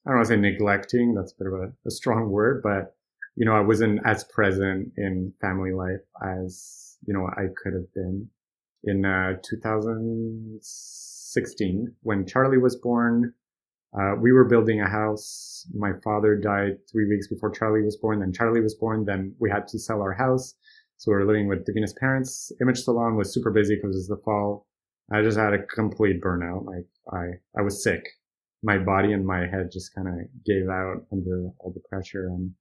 I don't want to say neglecting, that's a bit of a, a strong word, but, you know, I wasn't as present in family life as you know I could have been. In uh, 2016, when Charlie was born, uh, we were building a house. My father died three weeks before Charlie was born. Then Charlie was born. Then we had to sell our house. So we were living with Davina's parents. Image salon was super busy because it was the fall. I just had a complete burnout. Like I, I was sick. My body and my head just kind of gave out under all the pressure. And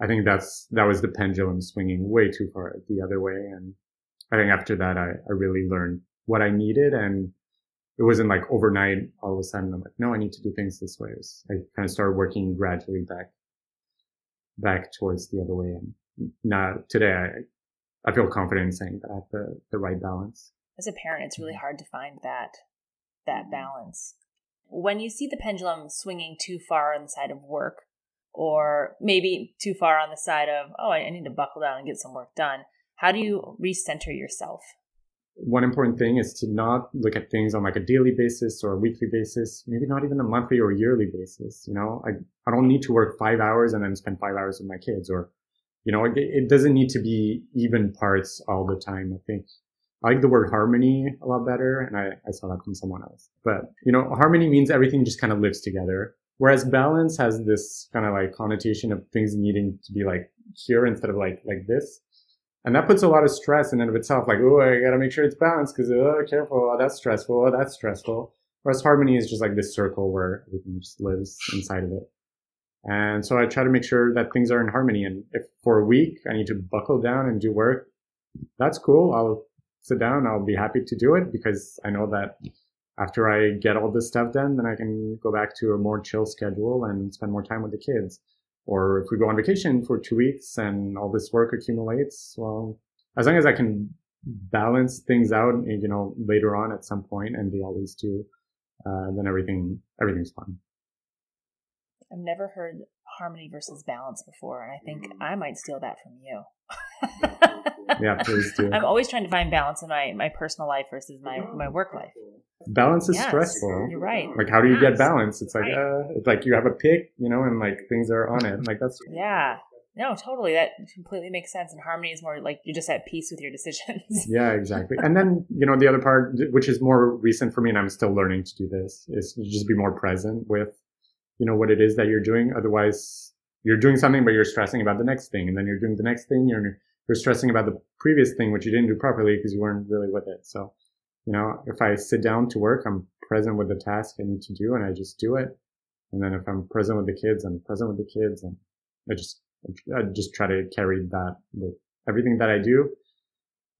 I think that's, that was the pendulum swinging way too far the other way. And I think after that, I, I really learned what I needed. And it wasn't like overnight, all of a sudden, I'm like, no, I need to do things this way. I kind of started working gradually back, back towards the other way. And now today, I, I feel confident in saying that I have the, the right balance. As a parent, it's really mm-hmm. hard to find that, that mm-hmm. balance. When you see the pendulum swinging too far on the side of work, or maybe too far on the side of, oh, I need to buckle down and get some work done. How do you recenter yourself? One important thing is to not look at things on like a daily basis or a weekly basis, maybe not even a monthly or yearly basis. You know, I, I don't need to work five hours and then spend five hours with my kids or, you know, it, it doesn't need to be even parts all the time. I think I like the word harmony a lot better. And I, I saw that from someone else, but you know, harmony means everything just kind of lives together Whereas balance has this kind of like connotation of things needing to be like here instead of like like this. And that puts a lot of stress in and of itself, like, oh, I gotta make sure it's balanced because, oh, uh, careful, oh, that's stressful, oh, that's stressful. Whereas harmony is just like this circle where everything just lives inside of it. And so I try to make sure that things are in harmony. And if for a week I need to buckle down and do work, that's cool. I'll sit down. I'll be happy to do it because I know that after I get all this stuff done, then I can go back to a more chill schedule and spend more time with the kids. Or if we go on vacation for two weeks and all this work accumulates, well, as long as I can balance things out, you know, later on at some point, and they always do, uh, then everything, everything's fine. I've never heard harmony versus balance before, and I think I might steal that from you. yeah, please do. I'm always trying to find balance in my, my personal life versus my, my work life. Balance is yes, stressful. You're right. Like, how do you get balance? It's like, right. uh, it's like you have a pick, you know, and like things are on it. Like that's yeah, No, totally. That completely makes sense. And harmony is more like you're just at peace with your decisions. yeah, exactly. And then, you know, the other part, which is more recent for me, and I'm still learning to do this, is just be more present with, you know, what it is that you're doing. Otherwise, you're doing something, but you're stressing about the next thing. And then you're doing the next thing. You're, you're stressing about the previous thing, which you didn't do properly because you weren't really with it. So, you know, if I sit down to work, I'm present with the task I need to do and I just do it. And then if I'm present with the kids, I'm present with the kids and I just I just try to carry that with everything that I do.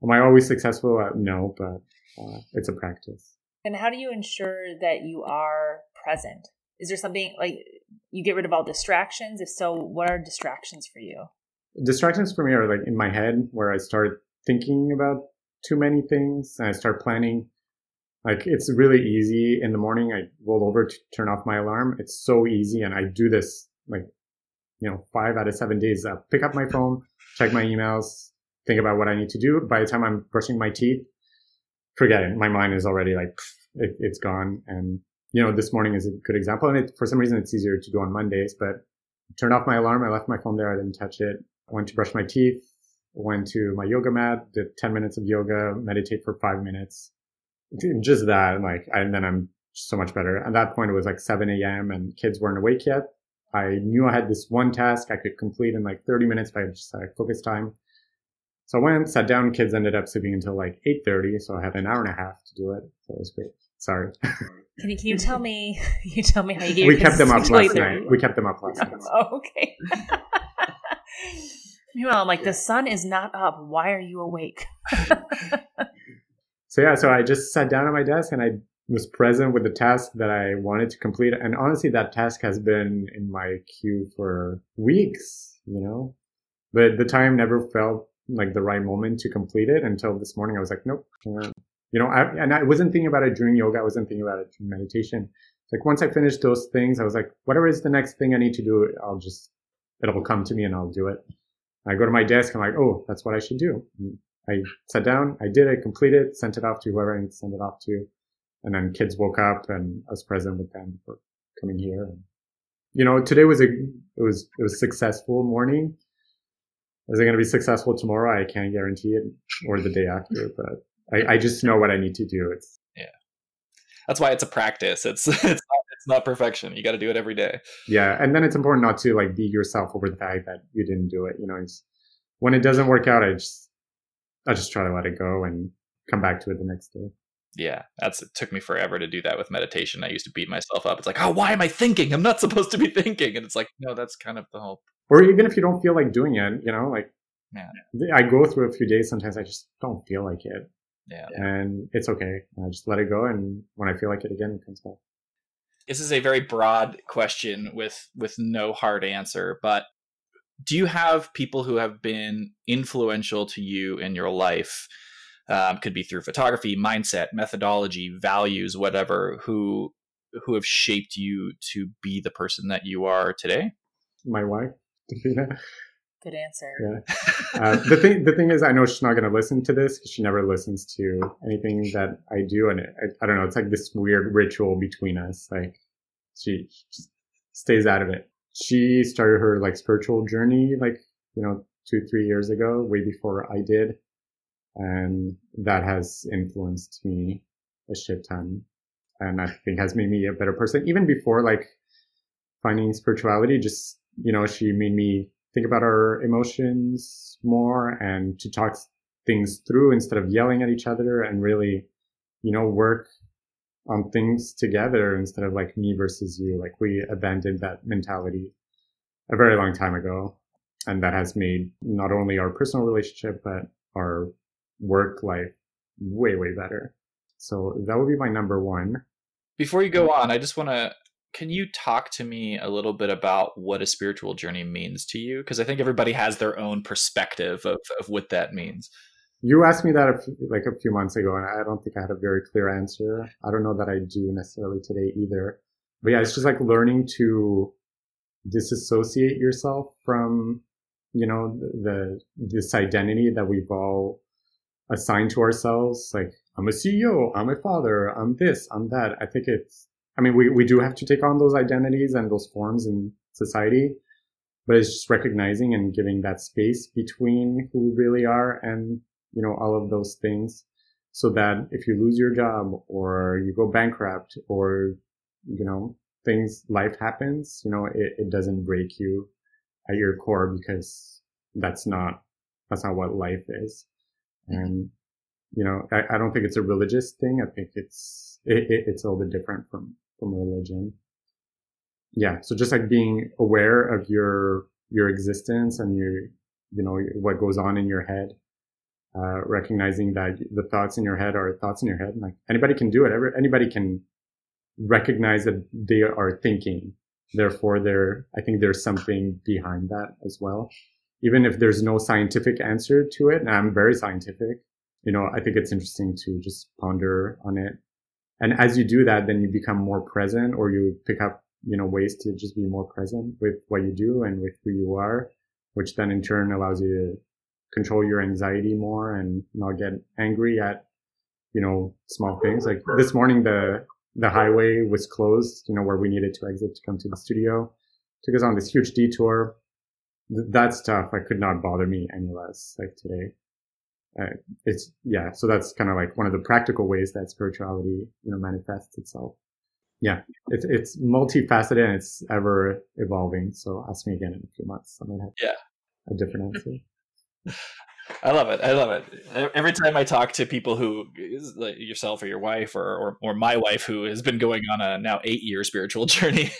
Am I always successful? Uh, no, but uh, it's a practice. And how do you ensure that you are present? Is there something like you get rid of all distractions? If so, what are distractions for you? Distractions for me are like in my head where I start thinking about too many things and I start planning. Like it's really easy in the morning. I roll over to turn off my alarm. It's so easy. And I do this like you know, five out of seven days, I pick up my phone, check my emails, think about what I need to do. By the time I'm brushing my teeth, forget it. My mind is already like, it, has gone. And, you know, this morning is a good example. And it, for some reason, it's easier to do on Mondays, but turned off my alarm. I left my phone there. I didn't touch it. I went to brush my teeth, went to my yoga mat, did 10 minutes of yoga, meditate for five minutes. Just that. Like, and then I'm so much better. At that point, it was like 7 a.m. and kids weren't awake yet. I knew I had this one task I could complete in like 30 minutes if I just had focus time. So I went, sat down, kids ended up sleeping until like 8.30. So I had an hour and a half to do it. So it was great. Sorry. Can you, can you tell me, you tell me how you gave We kept them up last night. We kept them up last night. Oh, okay. Meanwhile, I'm like, the sun is not up. Why are you awake? so yeah, so I just sat down at my desk and I was present with the task that I wanted to complete. And honestly, that task has been in my queue for weeks, you know, but the time never felt like the right moment to complete it until this morning. I was like, nope. You know, I, and I wasn't thinking about it during yoga. I wasn't thinking about it during meditation. Like once I finished those things, I was like, whatever is the next thing I need to do, I'll just, it'll come to me and I'll do it. I go to my desk. I'm like, oh, that's what I should do. I sat down, I did it, completed, it, sent it off to whoever I need to send it off to and then kids woke up and I was present with them for coming here. And, you know, today was a, it was, it was successful morning. Is it going to be successful tomorrow? I can't guarantee it or the day after, but I, I just know what I need to do. It's yeah. That's why it's a practice. It's, it's not, it's not perfection. You got to do it every day. Yeah. And then it's important not to like beat yourself over the fact that you didn't do it. You know, it's, when it doesn't work out, I just, I just try to let it go and come back to it the next day yeah that's it took me forever to do that with meditation i used to beat myself up it's like oh why am i thinking i'm not supposed to be thinking and it's like no that's kind of the whole or even if you don't feel like doing it you know like yeah. i go through a few days sometimes i just don't feel like it yeah. And it's okay. I just let it go and when i feel like it again it comes back. This is a very broad question with with no hard answer but do you have people who have been influential to you in your life um, could be through photography, mindset, methodology, values, whatever, who who have shaped you to be the person that you are today? My wife, Good answer. Yeah. Uh, the thing, the thing is, I know she's not going to listen to this because she never listens to anything that I do, and it, I, I, don't know. It's like this weird ritual between us. Like she stays out of it. She started her like spiritual journey, like you know, two, three years ago, way before I did and that has influenced me a shit ton and i think has made me a better person even before like finding spirituality just you know she made me think about our emotions more and to talk things through instead of yelling at each other and really you know work on things together instead of like me versus you like we abandoned that mentality a very long time ago and that has made not only our personal relationship but our work life way, way better. So that would be my number one. Before you go on, I just want to can you talk to me a little bit about what a spiritual journey means to you? Because I think everybody has their own perspective of, of what that means. You asked me that a few, like a few months ago, and I don't think I had a very clear answer. I don't know that I do necessarily today either. But yeah, it's just like learning to disassociate yourself from, you know, the this identity that we've all assigned to ourselves like i'm a ceo i'm a father i'm this i'm that i think it's i mean we, we do have to take on those identities and those forms in society but it's just recognizing and giving that space between who we really are and, you know, all of those things so that if you lose your job or you go bankrupt or, you know, things, life happens, you know, it, it doesn't break you at your core because that's not, that's not what life is. And, you know, I, I don't think it's a religious thing. I think it's, it, it, it's a little bit different from, from religion. Yeah. So just like being aware of your, your existence and your, you know, what goes on in your head uh, recognizing that the thoughts in your head are thoughts in your head. Like anybody can do it. Anybody can recognize that they are thinking. Therefore, there, I think there's something behind that as well. Even if there's no scientific answer to it, and I'm very scientific, you know, I think it's interesting to just ponder on it. And as you do that, then you become more present or you pick up, you know, ways to just be more present with what you do and with who you are, which then in turn allows you to control your anxiety more and not get angry at, you know, small things. Like this morning, the, the highway was closed, you know, where we needed to exit to come to the studio. Took us on this huge detour. Th- that stuff, I could not bother me any less like today. Uh, it's, yeah. So that's kind of like one of the practical ways that spirituality, you know, manifests itself. Yeah. It's, it's multifaceted and it's ever evolving. So ask me again in a few months. I might have yeah. a different answer. I love it. I love it. Every time I talk to people who, like yourself or your wife or, or, or my wife, who has been going on a now eight year spiritual journey,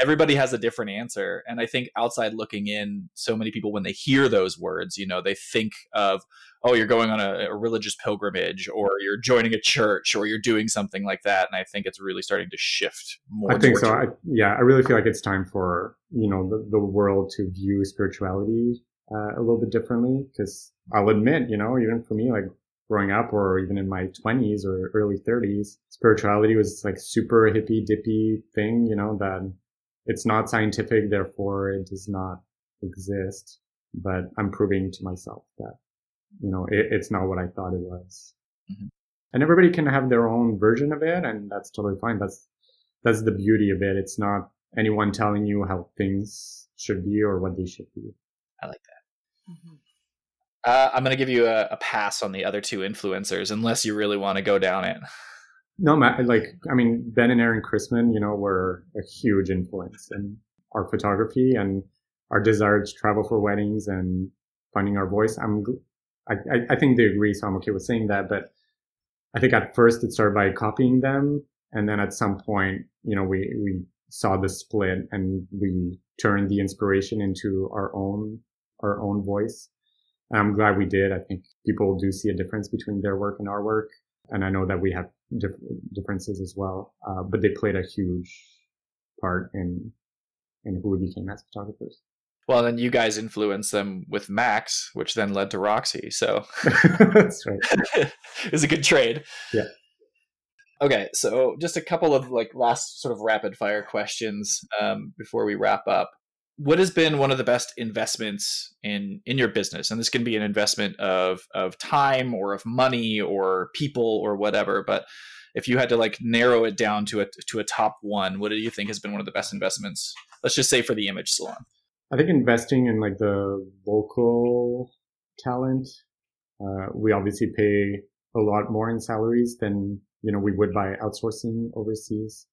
everybody has a different answer. And I think outside looking in, so many people when they hear those words, you know, they think of, oh, you're going on a, a religious pilgrimage, or you're joining a church, or you're doing something like that. And I think it's really starting to shift more. I think so. I, yeah, I really feel like it's time for you know the, the world to view spirituality uh, a little bit differently because I'll admit, you know, even for me, like growing up or even in my 20s or early 30s, spirituality was like super hippy dippy thing, you know, that it's not scientific, therefore it does not exist. But I'm proving to myself that, you know, it, it's not what I thought it was. Mm-hmm. And everybody can have their own version of it, and that's totally fine. That's that's the beauty of it. It's not anyone telling you how things should be or what they should be. I like that. Mm-hmm. Uh, I'm going to give you a, a, pass on the other two influencers, unless you really want to go down it. No, Matt, like, I mean, Ben and Erin Chrisman, you know, were a huge influence in our photography and our desire to travel for weddings and finding our voice. I'm, I, I think they agree, so I'm okay with saying that. But I think at first it started by copying them. And then at some point, you know, we, we saw the split and we turned the inspiration into our own, our own voice. I'm glad we did. I think people do see a difference between their work and our work. And I know that we have diff- differences as well. Uh, but they played a huge part in, in who we became as photographers. Well, then you guys influenced them with Max, which then led to Roxy. So that's right. it was a good trade. Yeah. Okay, so just a couple of like last sort of rapid fire questions um, before we wrap up what has been one of the best investments in in your business and this can be an investment of of time or of money or people or whatever but if you had to like narrow it down to a to a top one what do you think has been one of the best investments let's just say for the image salon i think investing in like the local talent uh, we obviously pay a lot more in salaries than you know we would by outsourcing overseas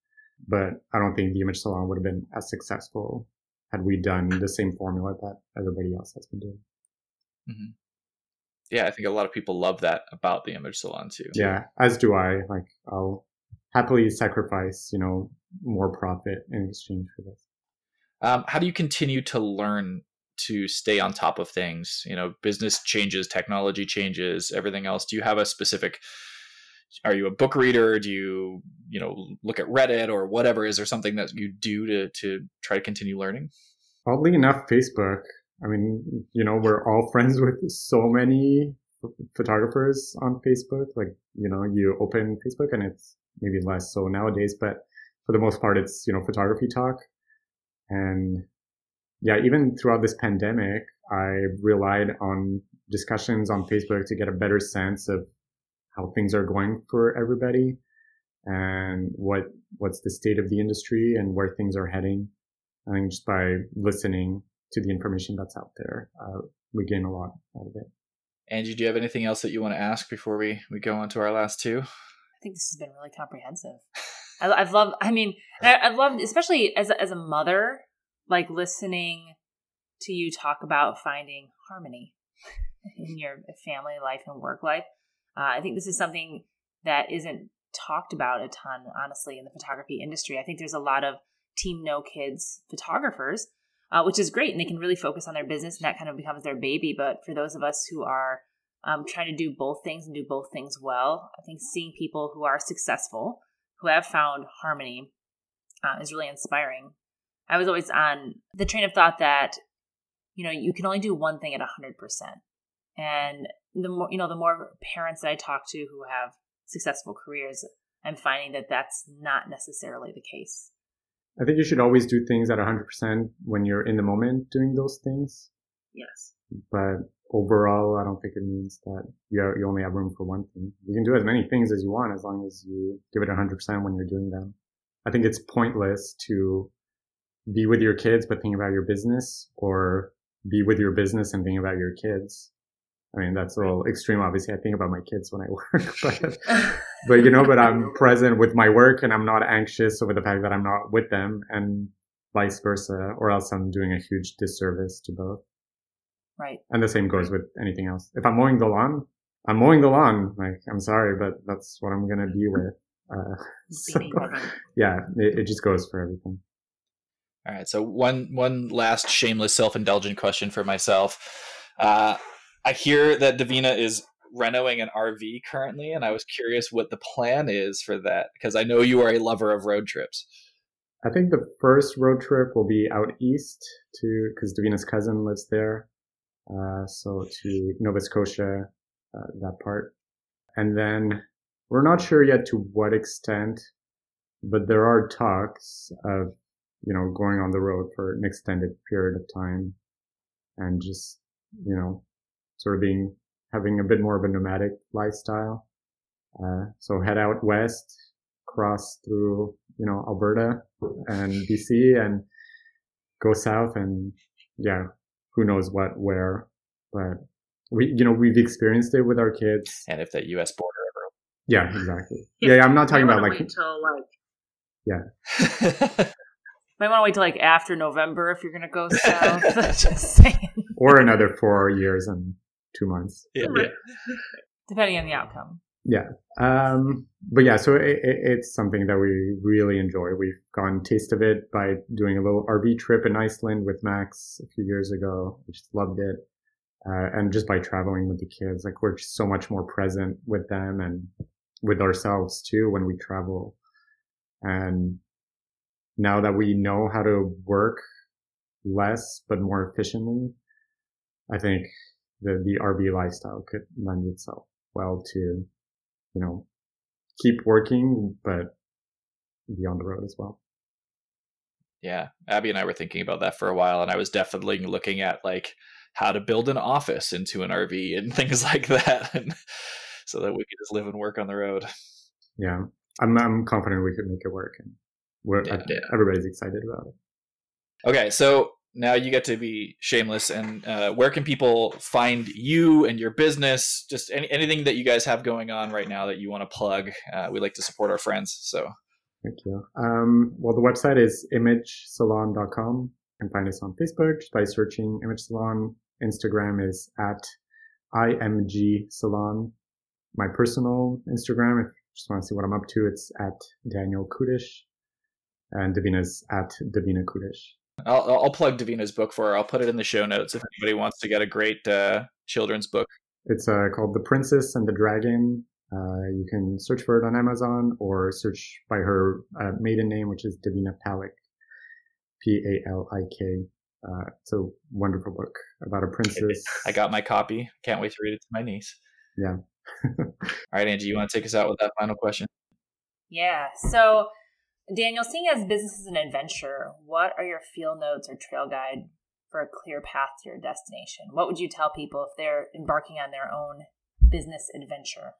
but i don't think the image salon would have been as successful had we done the same formula that everybody else has been doing. Mm-hmm. Yeah, I think a lot of people love that about the image salon too. Yeah, as do I. Like, I'll happily sacrifice, you know, more profit in exchange for this. Um, how do you continue to learn to stay on top of things? You know, business changes, technology changes, everything else. Do you have a specific are you a book reader? Do you you know look at reddit or whatever? Is there something that you do to to try to continue learning? Oddly enough facebook. I mean you know we're all friends with so many photographers on facebook. Like you know you open facebook and it's maybe less so nowadays but for the most part it's you know photography talk and yeah even throughout this pandemic i relied on discussions on facebook to get a better sense of how things are going for everybody and what what's the state of the industry and where things are heading. I think just by listening to the information that's out there. Uh, we gain a lot out of it. Angie, do you have anything else that you want to ask before we, we go on to our last two? I think this has been really comprehensive. I, I've loved. I mean, I, I've loved, especially as a, as a mother, like listening to you talk about finding harmony in your family life and work life. Uh, I think this is something that isn't talked about a ton, honestly, in the photography industry. I think there's a lot of team no kids photographers, uh, which is great, and they can really focus on their business, and that kind of becomes their baby. But for those of us who are um, trying to do both things and do both things well, I think seeing people who are successful, who have found harmony, uh, is really inspiring. I was always on the train of thought that you know you can only do one thing at 100% and the more you know the more parents that i talk to who have successful careers i'm finding that that's not necessarily the case. I think you should always do things at 100% when you're in the moment doing those things. Yes. But overall i don't think it means that you, you only have room for one thing you can do as many things as you want as long as you give it 100% when you're doing them i think it's pointless to be with your kids but think about your business or be with your business and think about your kids I mean, that's a little extreme. Obviously, I think about my kids when I work, but, but you know, but I'm present with my work and I'm not anxious over the fact that I'm not with them and vice versa, or else I'm doing a huge disservice to both. Right. And the same goes with anything else. If I'm mowing the lawn, I'm mowing the lawn. Like, I'm sorry, but that's what I'm going to be with. Uh, so, yeah, it, it just goes for everything. All right. So one, one last shameless self-indulgent question for myself. Uh, I hear that Davina is renoing an RV currently, and I was curious what the plan is for that because I know you are a lover of road trips. I think the first road trip will be out east to because Davina's cousin lives there, so to Nova Scotia, uh, that part, and then we're not sure yet to what extent, but there are talks of you know going on the road for an extended period of time, and just you know sort of being having a bit more of a nomadic lifestyle. Uh, so head out west, cross through you know Alberta and BC, and go south, and yeah, who knows what where, but we you know we've experienced it with our kids. And if that U.S. border ever. Yeah, exactly. yeah, yeah I'm not talking about like. Till, like yeah. Might want to wait till like after November if you're gonna go south. Just saying. Or another four years and two months. Yeah. yeah. Depending on the outcome. Yeah. Um, but yeah, so it, it, it's something that we really enjoy. We've gone taste of it by doing a little RV trip in Iceland with Max a few years ago. We just loved it. Uh, and just by traveling with the kids, like we're just so much more present with them and with ourselves too when we travel. And now that we know how to work less but more efficiently, I think the, the RV lifestyle could lend itself well to, you know, keep working, but be on the road as well. Yeah. Abby and I were thinking about that for a while, and I was definitely looking at like how to build an office into an RV and things like that. And so that we could just live and work on the road. Yeah. I'm, I'm confident we could make it work. And we're, yeah, yeah. everybody's excited about it. Okay. So now you get to be shameless and uh, where can people find you and your business? Just any, anything that you guys have going on right now that you want to plug uh, we like to support our friends so. Thank you. Um, well the website is imagesalon.com can find us on facebook by searching image salon. Instagram is at img salon my personal instagram if you just want to see what i'm up to it's at daniel kudish and davina's at davina kudish I'll, I'll plug Davina's book for her. I'll put it in the show notes if anybody wants to get a great uh, children's book. It's uh, called The Princess and the Dragon. Uh, you can search for it on Amazon or search by her uh, maiden name, which is Davina Palik, P A L I K. Uh, it's a wonderful book about a princess. I got my copy. Can't wait to read it to my niece. Yeah. All right, Angie, you want to take us out with that final question? Yeah. So Daniel, seeing as business is an adventure, what are your field notes or trail guide for a clear path to your destination? What would you tell people if they're embarking on their own business adventure?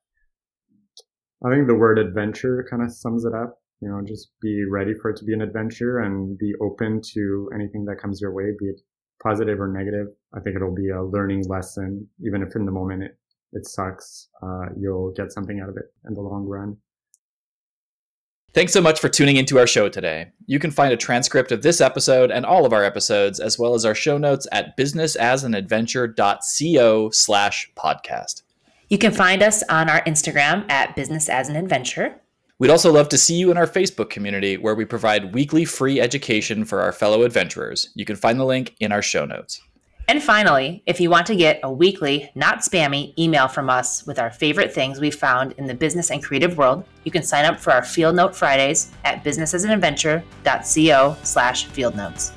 I think the word adventure kind of sums it up. You know, just be ready for it to be an adventure and be open to anything that comes your way, be it positive or negative. I think it'll be a learning lesson, even if in the moment it, it sucks. Uh, you'll get something out of it in the long run. Thanks so much for tuning into our show today. You can find a transcript of this episode and all of our episodes, as well as our show notes at businessasanadventure.co slash podcast. You can find us on our Instagram at Business as an Adventure. We'd also love to see you in our Facebook community where we provide weekly free education for our fellow adventurers. You can find the link in our show notes. And finally, if you want to get a weekly, not spammy email from us with our favorite things we've found in the business and creative world, you can sign up for our Field Note Fridays at businessasanadventure.co slash field notes.